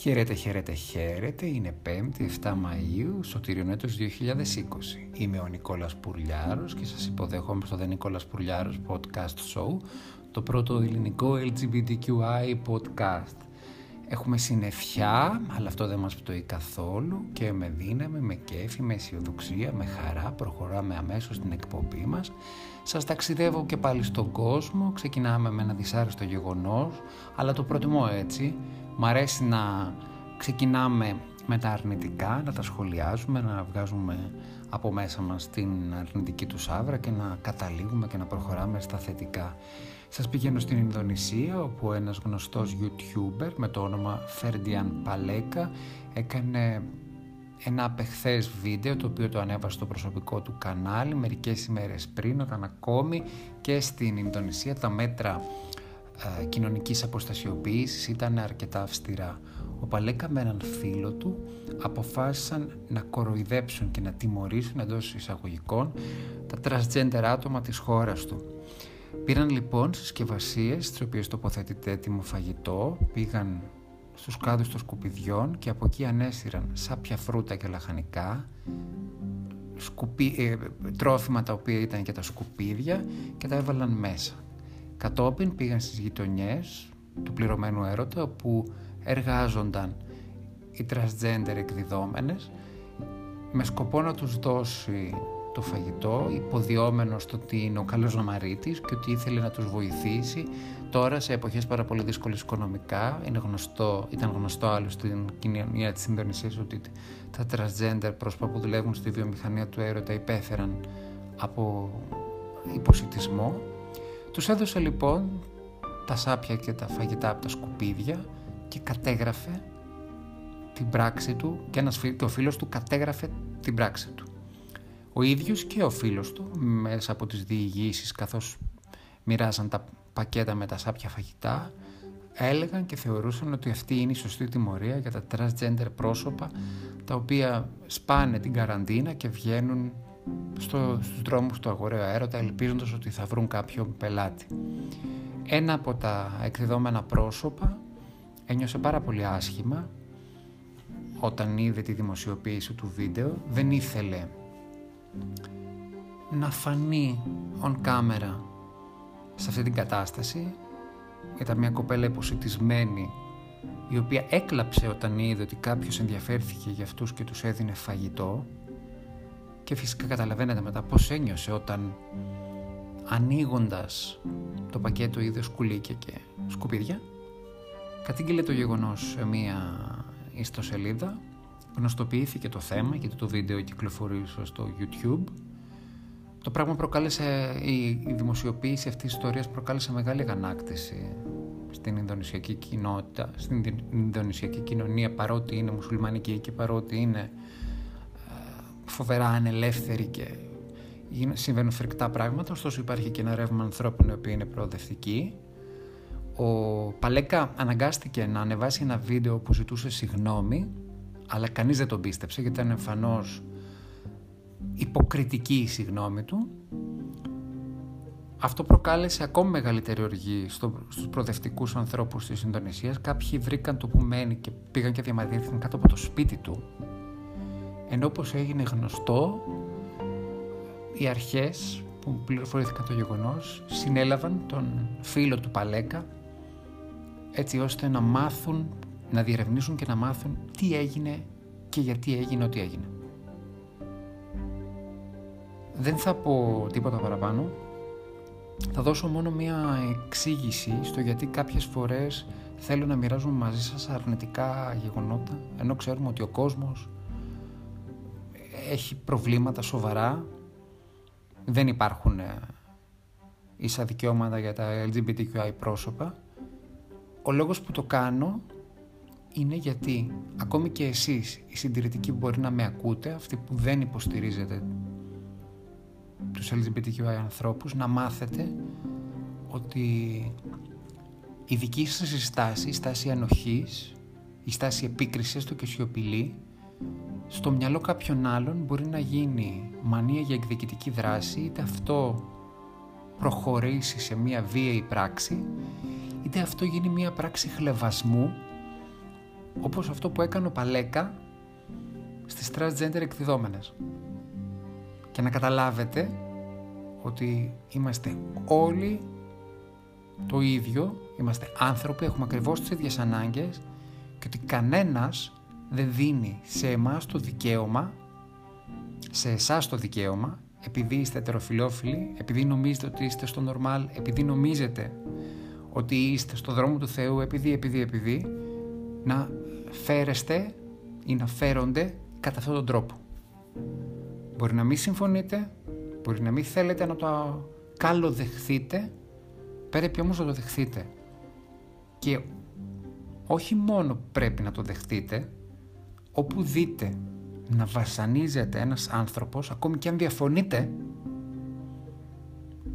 Χαίρετε, χαίρετε, χαίρετε. Είναι 5η 7 Μαΐου, Σωτηριονέτος 2020. Είμαι ο Νικόλας Πουρλιάρος και σας υποδέχομαι στο The Νικόλας Πουρλιάρος Podcast Show, το πρώτο ελληνικό LGBTQI podcast. Έχουμε συννεφιά, αλλά αυτό δεν μας πτωεί καθόλου και με δύναμη, με κέφι, με αισιοδοξία, με χαρά προχωράμε αμέσως στην εκπομπή μας. Σας ταξιδεύω και πάλι στον κόσμο, ξεκινάμε με ένα δυσάρεστο γεγονός, αλλά το προτιμώ έτσι, Μ' αρέσει να ξεκινάμε με τα αρνητικά, να τα σχολιάζουμε, να βγάζουμε από μέσα μας την αρνητική τους σάβρα και να καταλήγουμε και να προχωράμε στα θετικά. Σας πηγαίνω στην Ινδονησία όπου ένας γνωστός YouTuber με το όνομα Ferdian Paleka έκανε ένα απεχθές βίντεο το οποίο το ανέβασε στο προσωπικό του κανάλι μερικές ημέρες πριν όταν ακόμη και στην Ινδονησία τα μέτρα ε, κοινωνικής αποστασιοποίησης ήταν αρκετά αυστηρά. Ο Παλέκα με έναν φίλο του αποφάσισαν να κοροϊδέψουν και να τιμωρήσουν εντός εισαγωγικών τα transgender άτομα της χώρας του. Πήραν λοιπόν συσκευασίες στις οποίες τοποθετείται έτοιμο φαγητό, πήγαν στους κάδους των σκουπιδιών και από εκεί ανέσυραν σάπια φρούτα και λαχανικά, σκουπί, ε, τρόφιμα τα οποία ήταν και τα σκουπίδια και τα έβαλαν μέσα. Κατόπιν πήγαν στις γειτονιές του πληρωμένου έρωτα όπου εργάζονταν οι transgender εκδιδόμενες με σκοπό να τους δώσει το φαγητό υποδιόμενος το ότι είναι ο καλός νομαρίτης και ότι ήθελε να τους βοηθήσει. Τώρα σε εποχές πάρα πολύ δύσκολες οικονομικά είναι γνωστό, ήταν γνωστό άλλο στην κοινωνία της Ινδονησίας ότι τα transgender πρόσωπα που δουλεύουν στη βιομηχανία του έρωτα υπέφεραν από υποσυτισμό τους έδωσε λοιπόν τα σάπια και τα φαγητά από τα σκουπίδια και κατέγραφε την πράξη του και, ένας, και ο φίλος του κατέγραφε την πράξη του. Ο ίδιος και ο φίλος του μέσα από τις διηγήσεις καθώς μοιράζαν τα πακέτα με τα σάπια φαγητά έλεγαν και θεωρούσαν ότι αυτή είναι η σωστή τιμωρία για τα transgender πρόσωπα τα οποία σπάνε την καραντίνα και βγαίνουν στο, στους δρόμους του αγοραίου αέρωτα ελπίζοντας ότι θα βρουν κάποιον πελάτη. Ένα από τα εκδεδόμενα πρόσωπα ένιωσε πάρα πολύ άσχημα όταν είδε τη δημοσιοποίηση του βίντεο. Δεν ήθελε να φανεί on camera σε αυτή την κατάσταση. Ήταν μια κοπέλα υποσυτισμένη η οποία έκλαψε όταν είδε ότι κάποιος ενδιαφέρθηκε για αυτούς και τους έδινε φαγητό και φυσικά καταλαβαίνετε μετά πώς ένιωσε όταν ανοίγοντας το πακέτο είδε σκουλίκια και σκουπίδια κατήγγειλε το γεγονός σε μία ιστοσελίδα γνωστοποιήθηκε το θέμα γιατί το βίντεο κυκλοφορήσε στο YouTube. Το πράγμα προκάλεσε, η, δημοσιοποίηση αυτής της ιστορίας προκάλεσε μεγάλη αγανάκτηση στην Ινδονησιακή κοινότητα, στην Ινδονησιακή κοινωνία παρότι είναι μουσουλμανική και παρότι είναι φοβερά ανελεύθεροι και συμβαίνουν φρικτά πράγματα, ωστόσο υπάρχει και ένα ρεύμα ανθρώπων οι οποίοι είναι προοδευτικοί. Ο Παλέκα αναγκάστηκε να ανεβάσει ένα βίντεο που ζητούσε συγνώμη, αλλά κανείς δεν τον πίστεψε γιατί ήταν εμφανώς υποκριτική η συγνώμη του. Αυτό προκάλεσε ακόμη μεγαλύτερη οργή στο, στους προοδευτικούς ανθρώπους της Ινδονησίας. Κάποιοι βρήκαν το που μένει και πήγαν και διαμαρτύρθηκαν κάτω από το σπίτι του ενώ όπως έγινε γνωστό οι αρχές που πληροφορήθηκαν το γεγονός συνέλαβαν τον φίλο του Παλέκα έτσι ώστε να μάθουν, να διερευνήσουν και να μάθουν τι έγινε και γιατί έγινε ό,τι έγινε. Δεν θα πω τίποτα παραπάνω. Θα δώσω μόνο μία εξήγηση στο γιατί κάποιες φορές θέλω να μοιράζουμε μαζί σας αρνητικά γεγονότα ενώ ξέρουμε ότι ο κόσμος έχει προβλήματα σοβαρά. Δεν υπάρχουν ε, ίσα δικαιώματα για τα LGBTQI πρόσωπα. Ο λόγος που το κάνω είναι γιατί ακόμη και εσείς οι συντηρητικοί μπορεί να με ακούτε, αυτοί που δεν υποστηρίζετε τους LGBTQI ανθρώπους, να μάθετε ότι η δική σας στάση, η στάση ανοχής, η στάση επίκρισης του και σιωπηλή στο μυαλό κάποιον άλλον μπορεί να γίνει μανία για εκδικητική δράση, είτε αυτό προχωρήσει σε μία βίαιη πράξη, είτε αυτό γίνει μία πράξη χλεβασμού όπως αυτό που έκανε ο Παλέκα στις transgender εκδιδόμενες. Και να καταλάβετε ότι είμαστε όλοι το ίδιο, είμαστε άνθρωποι, έχουμε ακριβώς τις ίδιες ανάγκες και ότι κανένας δεν δίνει σε εμάς το δικαίωμα, σε εσάς το δικαίωμα, επειδή είστε ετεροφιλόφιλοι, επειδή νομίζετε ότι είστε στο νορμάλ, επειδή νομίζετε ότι είστε στο δρόμο του Θεού, επειδή, επειδή, επειδή, να φέρεστε ή να φέρονται κατά αυτόν τον τρόπο. Μπορεί να μην συμφωνείτε, μπορεί να μην θέλετε να το καλοδεχθείτε, πρέπει όμως να το δεχθείτε. Και όχι μόνο πρέπει να το δεχτείτε, όπου δείτε να βασανίζεται ένας άνθρωπος, ακόμη και αν διαφωνείτε,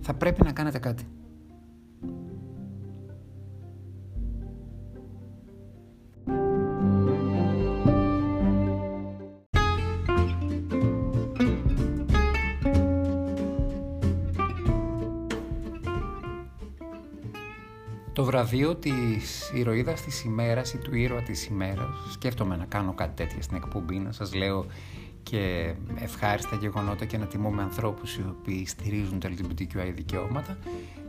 θα πρέπει να κάνετε κάτι. Βραβείο της ηρωίδας της ημέρας ή του ήρωα της ημέρας, σκέφτομαι να κάνω κάτι τέτοιο στην εκπομπή, να σας λέω και ευχάριστα γεγονότα και να τιμούμε ανθρώπους οι οποίοι στηρίζουν τα LGBTQI δικαιώματα.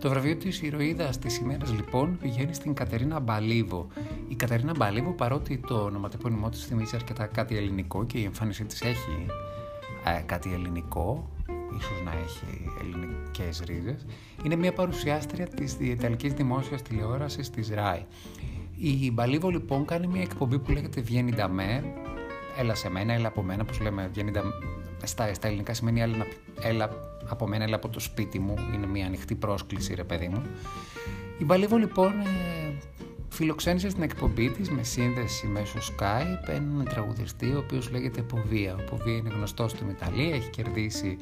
Το βραβείο της ηρωίδας της ημέρας λοιπόν πηγαίνει στην Κατερίνα Μπαλίβο. Η Κατερίνα Μπαλίβο παρότι το ονοματεπώνυμό της θυμίζει αρκετά κάτι ελληνικό και η εμφάνισή της έχει ε, κάτι ελληνικό, ίσως να έχει ελληνικές ρίζες, είναι μια παρουσιάστρια της Ιταλικής Δημόσιας Τηλεόρασης της ΡΑΗ. Η Μπαλίβο λοιπόν κάνει μια εκπομπή που λέγεται Βγαίνει με, έλα σε μένα, έλα από μένα, όπως λέμε Βγαίνει στα, στα ελληνικά σημαίνει έλα, έλα από μένα, έλα από το σπίτι μου, είναι μια ανοιχτή πρόσκληση ρε παιδί μου. Η Μπαλίβο λοιπόν ε, φιλοξένησε στην εκπομπή της με σύνδεση μέσω Skype έναν τραγουδιστή ο οποίος λέγεται Ποβία. Ο Ποβία είναι γνωστός στην Ιταλία, έχει κερδίσει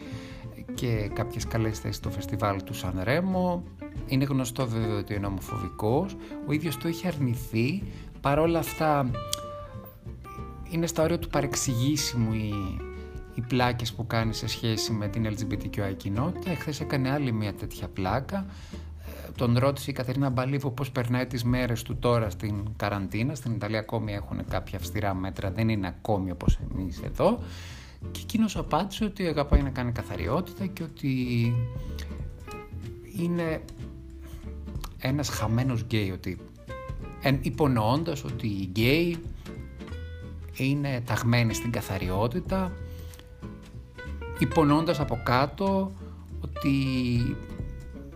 και κάποιες καλές θέσεις στο φεστιβάλ του Σαν Ρέμο. Είναι γνωστό βέβαια ότι είναι ομοφοβικός. Ο ίδιος το είχε αρνηθεί. Παρόλα αυτά είναι στα όρια του παρεξηγήσιμου οι, οι πλάκες που κάνει σε σχέση με την LGBTQI κοινότητα. Εχθές έκανε άλλη μια τέτοια πλάκα. Ε, τον ρώτησε η Καθερίνα Μπαλίβο πώς περνάει τις μέρες του τώρα στην καραντίνα. Στην Ιταλία ακόμη έχουν κάποια αυστηρά μέτρα, δεν είναι ακόμη όπως εμείς εδώ. Και εκείνος απάντησε ότι αγαπάει να κάνει καθαριότητα και ότι είναι ένας χαμένος γκέι, ότι υπονοώντας ότι οι γκέι είναι ταγμένοι στην καθαριότητα, υπονοώντας από κάτω ότι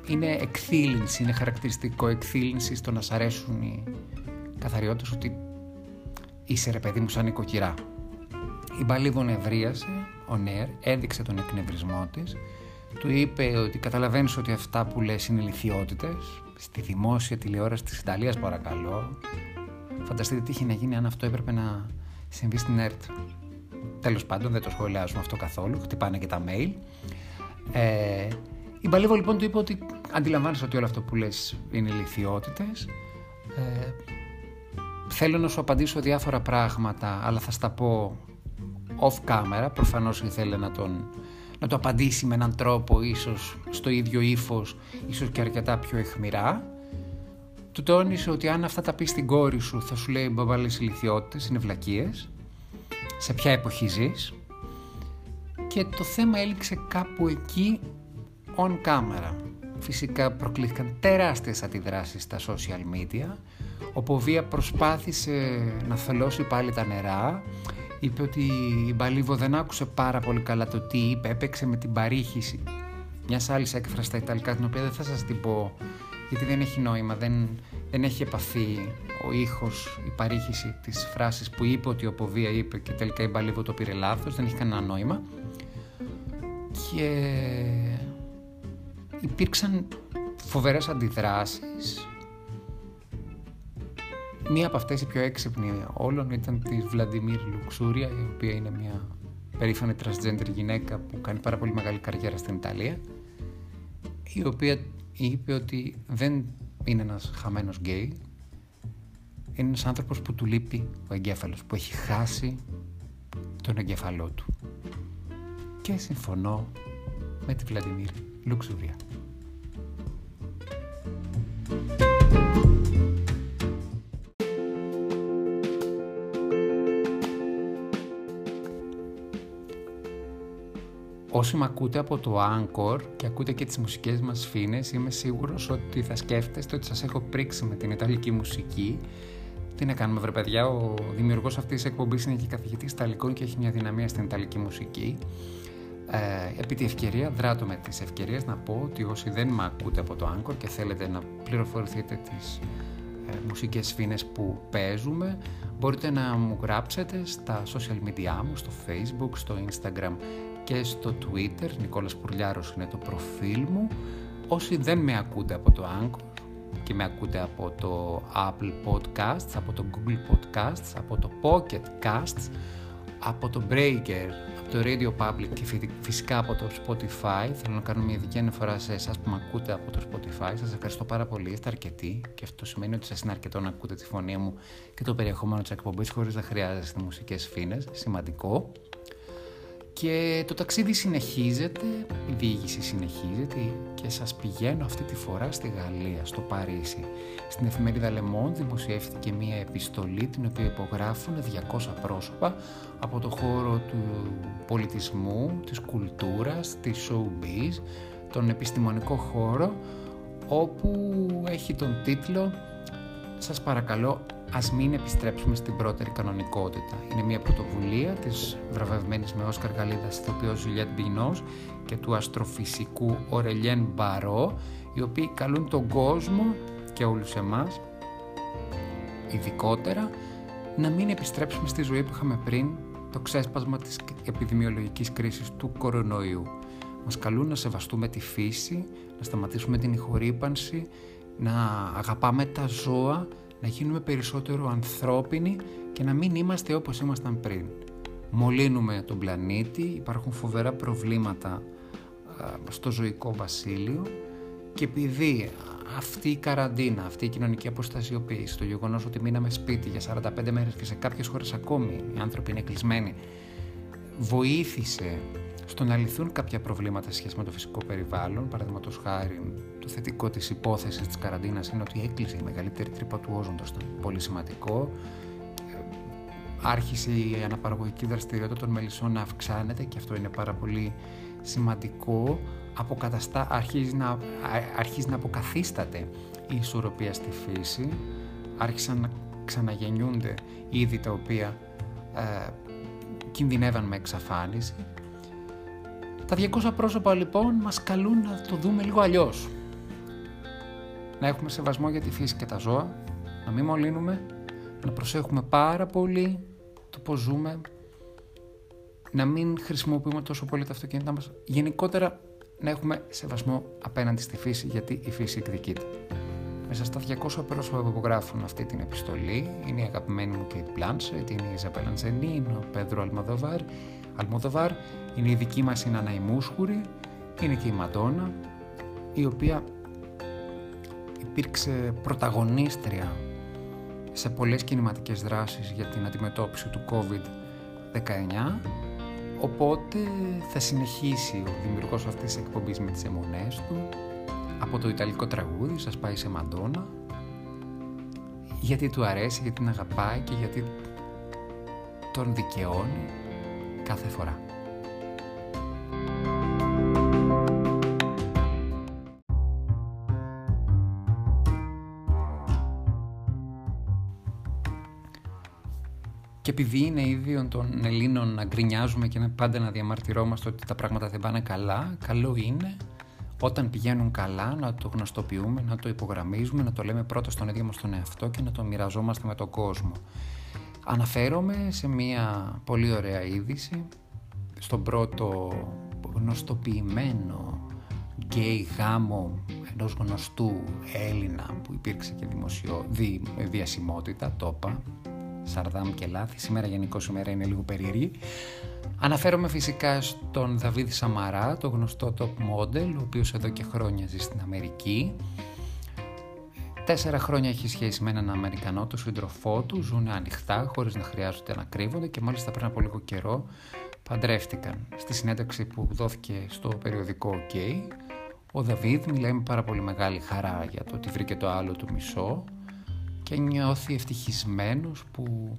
είναι εκθήλυνση, είναι χαρακτηριστικό εκθήλυνση στο να σ' αρέσουν οι καθαριότητες, ότι είσαι ρε παιδί μου σαν νοικοκυρά. Η Μπαλίβο νευρίασε, ο Νέρ, έδειξε τον εκνευρισμό της, του είπε ότι καταλαβαίνεις ότι αυτά που λες είναι λυθιότητες, στη δημόσια τηλεόραση της Ιταλίας παρακαλώ. Φανταστείτε τι είχε να γίνει αν αυτό έπρεπε να συμβεί στην ΕΡΤ. Τέλος πάντων δεν το σχολιάζουμε αυτό καθόλου, χτυπάνε και τα mail. Ε, η Μπαλίβο λοιπόν του είπε ότι αντιλαμβάνεσαι ότι όλο αυτό που λες είναι λυθιότητες. Ε, θέλω να σου απαντήσω διάφορα πράγματα, αλλά θα στα πω off camera, προφανώς ήθελε να, τον, να το απαντήσει με έναν τρόπο ίσως στο ίδιο ύφος, ίσως και αρκετά πιο εχμηρά. Του τόνισε ότι αν αυτά τα πεις στην κόρη σου θα σου λέει μπαμπάλες ηλικιότητες, είναι βλακίες, σε ποια εποχή ζεις και το θέμα έληξε κάπου εκεί on camera. Φυσικά προκλήθηκαν τεράστιες αντιδράσεις στα social media. Ο Ποβία προσπάθησε να θελώσει πάλι τα νερά είπε ότι η Μπαλίβο δεν άκουσε πάρα πολύ καλά το τι είπε, έπαιξε με την παρήχηση μιας άλλης έκφρασης στα Ιταλικά, την οποία δεν θα σας την πω γιατί δεν έχει νόημα, δεν, δεν έχει επαφή ο ήχος, η παρήχηση της φράσης που είπε ότι ο Ποβία είπε και τελικά η Μπαλίβο το πήρε λάθος, δεν έχει κανένα νόημα. Και υπήρξαν φοβερές αντιδράσεις Μία από αυτές οι πιο έξυπνη όλων ήταν τη Βλαντιμίρ Λουξούρια, η οποία είναι μια περήφανη transgender γυναίκα που κάνει πάρα πολύ μεγάλη καριέρα στην Ιταλία, η οποία είπε ότι δεν είναι ένας χαμένος γκέι, είναι ένας άνθρωπος που του λείπει ο εγκέφαλος, που έχει χάσει τον εγκέφαλό του. Και συμφωνώ με τη Βλαντιμίρ Λουξούρια. Όσοι με ακούτε από το Anchor και ακούτε και τις μουσικές μας φίνες, είμαι σίγουρος ότι θα σκέφτεστε ότι σας έχω πρίξει με την Ιταλική μουσική. Τι να κάνουμε βρε παιδιά, ο δημιουργός αυτής της εκπομπής είναι και καθηγητής Ιταλικών και έχει μια δυναμία στην Ιταλική μουσική. Ε, επί τη ευκαιρία, δράτω με τις ευκαιρίες να πω ότι όσοι δεν με ακούτε από το Anchor και θέλετε να πληροφορηθείτε τις ε, μουσικές φίνες που παίζουμε, μπορείτε να μου γράψετε στα social media μου, στο facebook, στο instagram και στο Twitter, Νικόλας Πουρλιάρος είναι το προφίλ μου. Όσοι δεν με ακούτε από το Anchor και με ακούτε από το Apple Podcasts, από το Google Podcasts, από το Pocket Casts, από το Breaker, από το Radio Public και φυσικά από το Spotify. Θέλω να κάνω μια ειδική αναφορά σε εσάς που με ακούτε από το Spotify. Σας ευχαριστώ πάρα πολύ, είστε αρκετοί και αυτό σημαίνει ότι σας είναι αρκετό να ακούτε τη φωνή μου και το περιεχόμενο της εκπομπής χωρίς να χρειάζεστε μουσικές φίνες. Σημαντικό. Και το ταξίδι συνεχίζεται, η διήγηση συνεχίζεται και σας πηγαίνω αυτή τη φορά στη Γαλλία, στο Παρίσι. Στην εφημερίδα Le Monde δημοσιεύτηκε μία επιστολή την οποία υπογράφουν 200 πρόσωπα από το χώρο του πολιτισμού, της κουλτούρας, της showbiz, τον επιστημονικό χώρο όπου έχει τον τίτλο «Σας παρακαλώ ας μην επιστρέψουμε στην πρώτερη κανονικότητα. Είναι μια πρωτοβουλία της βραβευμένης με Όσκαρ Γαλλίδας ηθοποιός Ζουλιέτ Μπινός και του αστροφυσικού Ορελιέν Μπαρό, οι οποίοι καλούν τον κόσμο και όλους εμάς, ειδικότερα, να μην επιστρέψουμε στη ζωή που είχαμε πριν το ξέσπασμα της επιδημιολογικής κρίσης του κορονοϊού. Μας καλούν να σεβαστούμε τη φύση, να σταματήσουμε την ηχορύπανση, να αγαπάμε τα ζώα, να γίνουμε περισσότερο ανθρώπινοι και να μην είμαστε όπως ήμασταν πριν. Μολύνουμε τον πλανήτη, υπάρχουν φοβερά προβλήματα στο ζωικό βασίλειο και επειδή αυτή η καραντίνα, αυτή η κοινωνική αποστασιοποίηση, το γεγονός ότι μείναμε σπίτι για 45 μέρες και σε κάποιες χώρες ακόμη οι άνθρωποι είναι κλεισμένοι, βοήθησε στο να λυθούν κάποια προβλήματα σχέση με το φυσικό περιβάλλον. Παραδείγματος χάρη, το θετικό της υπόθεσης της καραντίνας είναι ότι έκλεισε η μεγαλύτερη τρύπα του όζοντος. Ήταν πολύ σημαντικό. Ε, άρχισε η αναπαραγωγική δραστηριότητα των μελισσών να αυξάνεται και αυτό είναι πάρα πολύ σημαντικό. Αποκαταστά, αρχίζει, να, αρχίζει να αποκαθίσταται η ισορροπία στη φύση. Άρχισαν να ξαναγεννιούνται είδη τα οποία ε, κινδυνεύαν με εξαφάνιση τα 200 πρόσωπα λοιπόν μας καλούν να το δούμε λίγο αλλιώς. Να έχουμε σεβασμό για τη φύση και τα ζώα, να μην μολύνουμε, να προσέχουμε πάρα πολύ το πώς ζούμε, να μην χρησιμοποιούμε τόσο πολύ τα αυτοκίνητα μας. Γενικότερα να έχουμε σεβασμό απέναντι στη φύση γιατί η φύση εκδικείται. Μέσα στα 200 πρόσωπα που υπογράφουν αυτή την επιστολή είναι η αγαπημένη μου Kate Blanchett, είναι η Ιζαμπέλα Αντζενή, είναι ο Πέδρο Αλμοδοβάρ, Αλμοδοβάρ, είναι η δική μας η Νανά είναι και η Μαντόνα, η οποία υπήρξε πρωταγωνίστρια σε πολλές κινηματικές δράσεις για την αντιμετώπιση του COVID-19 οπότε θα συνεχίσει ο δημιουργός αυτής της εκπομπής με τις αιμονές του από το ιταλικό τραγούδι σας πάει σε Μαντόνα γιατί του αρέσει, γιατί την αγαπάει και γιατί τον δικαιώνει κάθε φορά. Και επειδή είναι ίδιο των Ελλήνων να γκρινιάζουμε και να πάντα να διαμαρτυρόμαστε ότι τα πράγματα δεν πάνε καλά, καλό είναι όταν πηγαίνουν καλά να το γνωστοποιούμε, να το υπογραμμίζουμε, να το λέμε πρώτα στον ίδιο μας τον εαυτό και να το μοιραζόμαστε με τον κόσμο. Αναφέρομαι σε μια πολύ ωραία είδηση, στον πρώτο γνωστοποιημένο γκέι γάμο ενός γνωστού Έλληνα που υπήρξε και δημοσιο... δι... διασημότητα, το είπα, Σαρδάμ και Λάθη, σήμερα γενικώς ημέρα είναι λίγο περίεργη. Αναφέρομαι φυσικά στον Δαβίδ Σαμαρά, το γνωστό top model, ο οποίος εδώ και χρόνια ζει στην Αμερική. Τέσσερα χρόνια έχει σχέση με έναν Αμερικανό, τον σύντροφό του, ζουν ανοιχτά, χωρίς να χρειάζονται να κρύβονται και μάλιστα πριν από λίγο καιρό παντρεύτηκαν. Στη συνέντευξη που δόθηκε στο περιοδικό OK, ο Δαβίδ μιλάει με πάρα πολύ μεγάλη χαρά για το ότι βρήκε το άλλο του μισό και νιώθει ευτυχισμένος που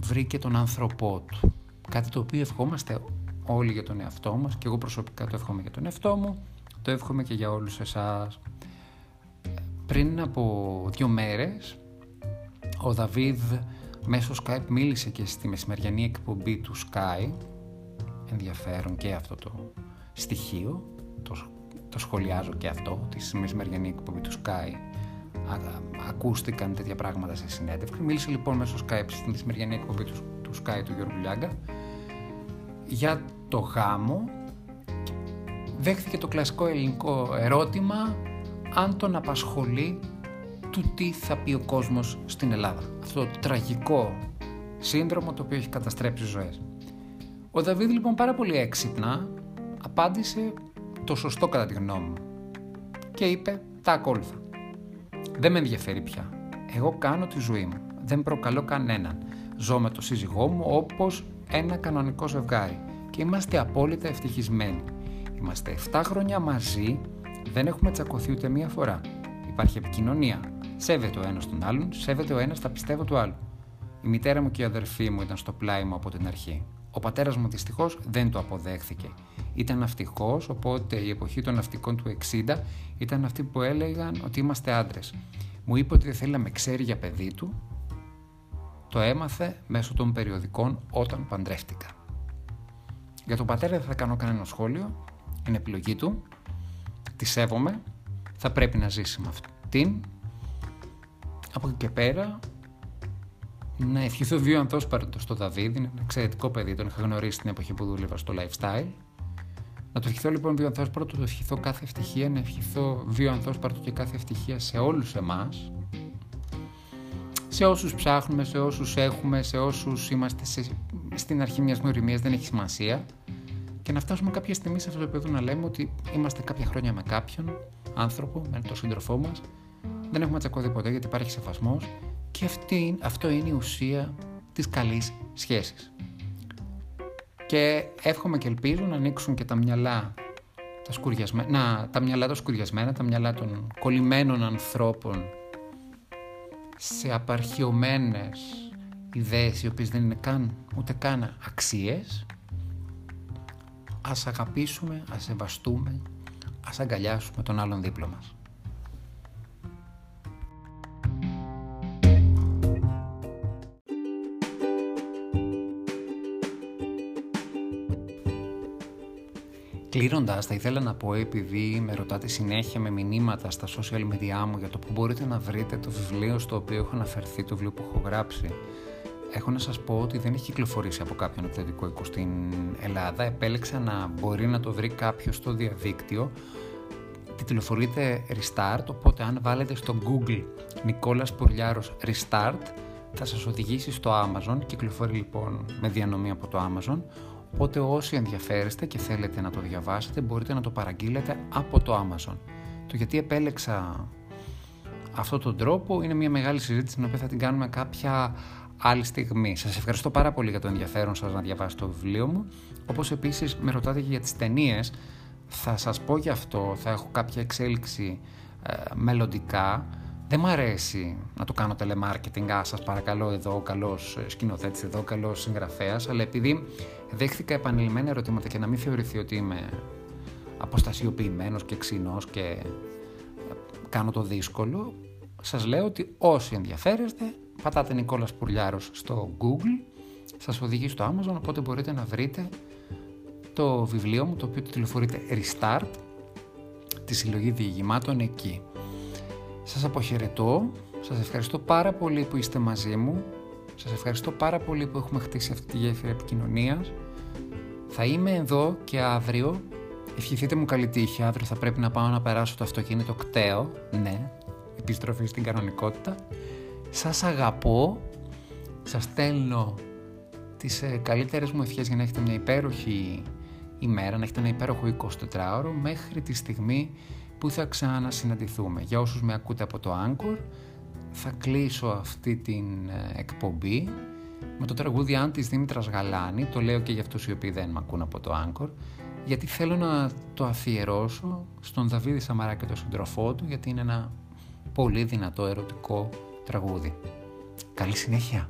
βρήκε τον άνθρωπό του. Κάτι το οποίο ευχόμαστε όλοι για τον εαυτό μας και εγώ προσωπικά το εύχομαι για τον εαυτό μου, το εύχομαι και για όλους εσάς. Πριν από δύο μέρες ο Δαβίδ μέσω Skype μίλησε και στη μεσημεριανή εκπομπή του Sky. Ενδιαφέρον και αυτό το στοιχείο. Το, το σχολιάζω και αυτό τη μεσημεριανή εκπομπή του Sky ακούστηκαν τέτοια πράγματα σε συνέντευξη. Μίλησε λοιπόν μέσω Skype στη μεσημεριανή εκπομπή του, του Sky του Γιώργου Λιάγκα για το γάμο. Δέχθηκε το κλασικό ελληνικό ερώτημα αν τον απασχολεί του τι θα πει ο κόσμος στην Ελλάδα. Αυτό το τραγικό σύνδρομο το οποίο έχει καταστρέψει ζωές. Ο Δαβίδ λοιπόν πάρα πολύ έξυπνα απάντησε το σωστό κατά τη γνώμη μου και είπε τα ακόλουθα. Δεν με ενδιαφέρει πια. Εγώ κάνω τη ζωή μου. Δεν προκαλώ κανέναν. Ζω με το σύζυγό μου όπως ένα κανονικό ζευγάρι και είμαστε απόλυτα ευτυχισμένοι. Είμαστε 7 χρόνια μαζί, δεν έχουμε τσακωθεί ούτε μία φορά. Υπάρχει επικοινωνία. Σέβεται ο ένας τον άλλον, σέβεται ο ένας τα πιστεύω του άλλου. Η μητέρα μου και η αδερφή μου ήταν στο πλάι μου από την αρχή. Ο πατέρας μου δυστυχώς δεν το αποδέχθηκε. Ήταν ναυτικός, οπότε η εποχή των ναυτικών του 60 ήταν αυτοί που έλεγαν ότι είμαστε άντρες. Μου είπε ότι δεν θέλει να με ξέρει για παιδί του. Το έμαθε μέσω των περιοδικών όταν παντρεύτηκα. Για τον πατέρα δεν θα κάνω κανένα σχόλιο. Είναι επιλογή του. Τη σέβομαι. Θα πρέπει να ζήσει με αυτήν. Από εκεί και πέρα να ευχηθώ δύο ανθόσπαρτο στο Δαβίδ. Είναι ένα εξαιρετικό παιδί. Τον είχα γνωρίσει την εποχή που δούλευα στο lifestyle. Να το ευχηθώ λοιπόν δύο ανθόσπαρτο, το ευχηθώ κάθε ευτυχία, να ευχηθώ δύο ανθόσπαρτο και κάθε ευτυχία σε όλους εμάς. Σε όσους ψάχνουμε, σε όσους έχουμε, σε όσους είμαστε σε, στην αρχή μιας γνωριμίας, δεν έχει σημασία. Και να φτάσουμε κάποια στιγμή σε αυτό το επίπεδο να λέμε ότι είμαστε κάποια χρόνια με κάποιον άνθρωπο, με τον σύντροφό μας, δεν έχουμε τσακωθεί ποτέ γιατί υπάρχει σεβασμός. Και αυτή, αυτό είναι η ουσία της καλής σχέσης. Και εύχομαι και ελπίζω να ανοίξουν και τα μυαλά τα, σκουριασμένα, τα μυαλά τα σκουριασμένα, τα μυαλά των κολλημένων ανθρώπων σε απαρχιωμένες ιδέες οι οποίες δεν είναι καν, ούτε καν αξίες ας αγαπήσουμε, ας σεβαστούμε, ας αγκαλιάσουμε τον άλλον δίπλο μας. Κλείνοντας, θα ήθελα να πω, επειδή με ρωτάτε συνέχεια με μηνύματα στα social media μου για το που μπορείτε να βρείτε το βιβλίο στο οποίο έχω αναφερθεί, το βιβλίο που έχω γράψει, έχω να σας πω ότι δεν έχει κυκλοφορήσει από κάποιον εκδοτικό οίκο στην Ελλάδα. Επέλεξα να μπορεί να το βρει κάποιος στο διαδίκτυο. Τιτλοφορείται Restart, οπότε αν βάλετε στο Google Νικόλας Πουρλιάρος Restart, θα σας οδηγήσει στο Amazon. Κυκλοφορεί λοιπόν με διανομή από το Amazon. Οπότε όσοι ενδιαφέρεστε και θέλετε να το διαβάσετε μπορείτε να το παραγγείλετε από το Amazon. Το γιατί επέλεξα αυτόν τον τρόπο είναι μια μεγάλη συζήτηση την οποία θα την κάνουμε κάποια άλλη στιγμή. Σας ευχαριστώ πάρα πολύ για το ενδιαφέρον σας να διαβάσετε το βιβλίο μου. Όπως επίσης με ρωτάτε και για τις ταινίες. θα σας πω γι' αυτό, θα έχω κάποια εξέλιξη ε, μελλοντικά δεν μ' αρέσει να το κάνω telemarketing, α, σας παρακαλώ εδώ, καλός σκηνοθέτης εδώ, καλός συγγραφέας, αλλά επειδή δέχθηκα επανειλημμένα ερωτήματα και να μην θεωρηθεί ότι είμαι αποστασιοποιημένος και ξινός και ε, κάνω το δύσκολο, σας λέω ότι όσοι ενδιαφέρεστε, πατάτε Νικόλας Πουρλιάρος στο Google, σας οδηγεί στο Amazon, οπότε μπορείτε να βρείτε το βιβλίο μου, το οποίο τηλεφορείται Restart, τη συλλογή διηγημάτων εκεί. Σας αποχαιρετώ, σας ευχαριστώ πάρα πολύ που είστε μαζί μου, σας ευχαριστώ πάρα πολύ που έχουμε χτίσει αυτή τη γέφυρα επικοινωνίας. Θα είμαι εδώ και αύριο, ευχηθείτε μου καλή τύχη, αύριο θα πρέπει να πάω να περάσω το αυτοκίνητο κταίο, ναι, επιστροφή στην κανονικότητα. Σας αγαπώ, σας στέλνω τις ε, καλύτερες μου ευχές για να έχετε μια υπέροχη ημέρα, να έχετε ένα υπέροχο 24ωρο μέχρι τη στιγμή που θα ξανασυναντηθούμε. Για όσους με ακούτε από το Anchor, θα κλείσω αυτή την ε, εκπομπή με το τραγούδι «Αν» της Δήμητρας Γαλάνη, το λέω και για αυτούς οι οποίοι δεν με ακούν από το Anchor, γιατί θέλω να το αφιερώσω στον Δαβίδη Σαμαρά και τον συντροφό του, γιατί είναι ένα πολύ δυνατό ερωτικό τραγούδι. Καλή συνέχεια!